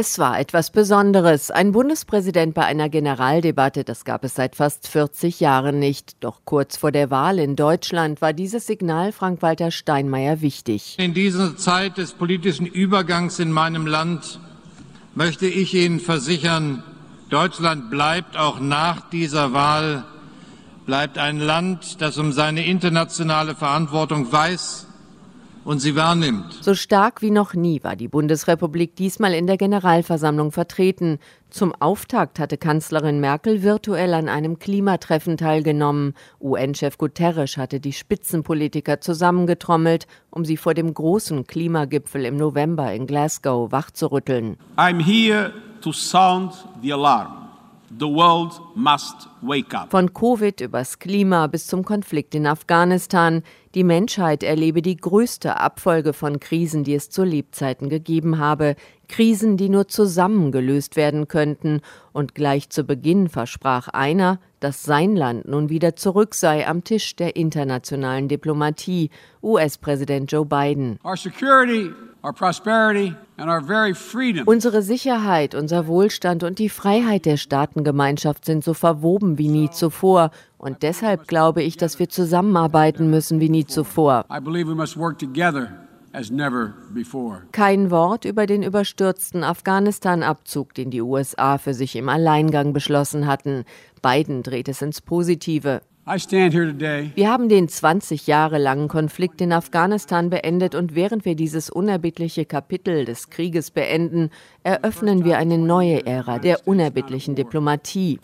Es war etwas Besonderes. Ein Bundespräsident bei einer Generaldebatte, das gab es seit fast 40 Jahren nicht. Doch kurz vor der Wahl in Deutschland war dieses Signal Frank-Walter Steinmeier wichtig. In dieser Zeit des politischen Übergangs in meinem Land möchte ich Ihnen versichern, Deutschland bleibt auch nach dieser Wahl, bleibt ein Land, das um seine internationale Verantwortung weiß und sie wahrnimmt. So stark wie noch nie war die Bundesrepublik diesmal in der Generalversammlung vertreten. Zum Auftakt hatte Kanzlerin Merkel virtuell an einem Klimatreffen teilgenommen. UN-Chef Guterres hatte die Spitzenpolitiker zusammengetrommelt, um sie vor dem großen Klimagipfel im November in Glasgow wachzurütteln. I'm here to sound the alarm. Von Covid übers Klima bis zum Konflikt in Afghanistan. Die Menschheit erlebe die größte Abfolge von Krisen, die es zu Lebzeiten gegeben habe. Krisen, die nur zusammen gelöst werden könnten. Und gleich zu Beginn versprach einer, dass sein Land nun wieder zurück sei am Tisch der internationalen Diplomatie. US-Präsident Joe Biden. Our security Unsere Sicherheit, unser Wohlstand und die Freiheit der Staatengemeinschaft sind so verwoben wie nie zuvor. Und deshalb glaube ich, dass wir zusammenarbeiten müssen wie nie zuvor. Kein Wort über den überstürzten Afghanistan-Abzug, den die USA für sich im Alleingang beschlossen hatten. Biden dreht es ins Positive. Wir haben den 20 Jahre langen Konflikt in Afghanistan beendet und während wir dieses unerbittliche Kapitel des Krieges beenden, eröffnen wir eine neue Ära der unerbittlichen Diplomatie.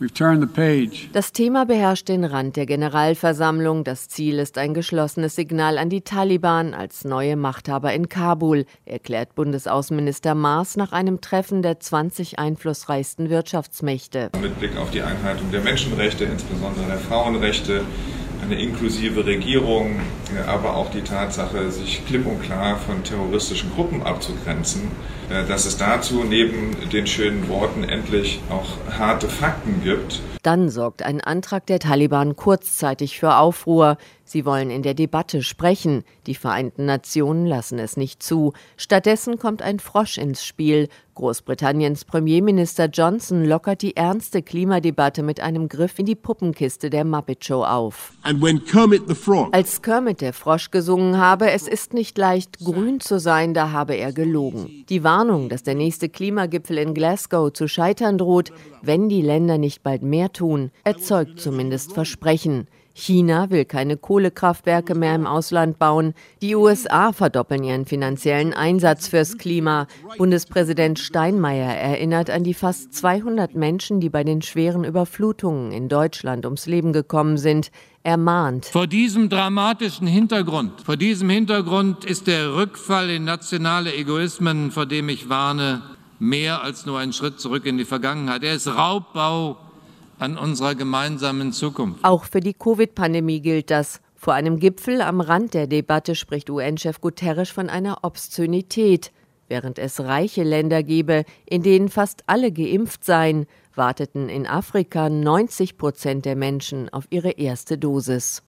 Das Thema beherrscht den Rand der Generalversammlung. Das Ziel ist ein geschlossenes Signal an die Taliban als neue Machthaber in Kabul, erklärt Bundesaußenminister Maas nach einem Treffen der 20 einflussreichsten Wirtschaftsmächte. Mit Blick auf die Einhaltung der Menschenrechte, insbesondere der Frauenrechte, eine inklusive Regierung, aber auch die Tatsache, sich klipp und klar von terroristischen Gruppen abzugrenzen, äh, dass es dazu neben den schönen Worten endlich auch harte Fakten gibt. Dann sorgt ein Antrag der Taliban kurzzeitig für Aufruhr. Sie wollen in der Debatte sprechen. Die Vereinten Nationen lassen es nicht zu. Stattdessen kommt ein Frosch ins Spiel. Großbritanniens Premierminister Johnson lockert die ernste Klimadebatte mit einem Griff in die Puppenkiste der Muppet Show auf. Kermit Als Kermit der Frosch gesungen habe, es ist nicht leicht, grün zu sein, da habe er gelogen. Die Warnung, dass der nächste Klimagipfel in Glasgow zu scheitern droht, wenn die Länder nicht bald mehr tun, erzeugt zumindest Versprechen. China will keine Kohlekraftwerke mehr im Ausland bauen. Die USA verdoppeln ihren finanziellen Einsatz fürs Klima. Bundespräsident Steinmeier erinnert an die fast 200 Menschen, die bei den schweren Überflutungen in Deutschland ums Leben gekommen sind. Er mahnt. Vor diesem dramatischen Hintergrund, vor diesem Hintergrund ist der Rückfall in nationale Egoismen, vor dem ich warne, mehr als nur ein Schritt zurück in die Vergangenheit. Er ist Raubbau an unserer gemeinsamen Zukunft. Auch für die Covid-Pandemie gilt das. Vor einem Gipfel am Rand der Debatte spricht UN-Chef Guterres von einer Obszönität. Während es reiche Länder gebe, in denen fast alle geimpft seien, warteten in Afrika 90 Prozent der Menschen auf ihre erste Dosis.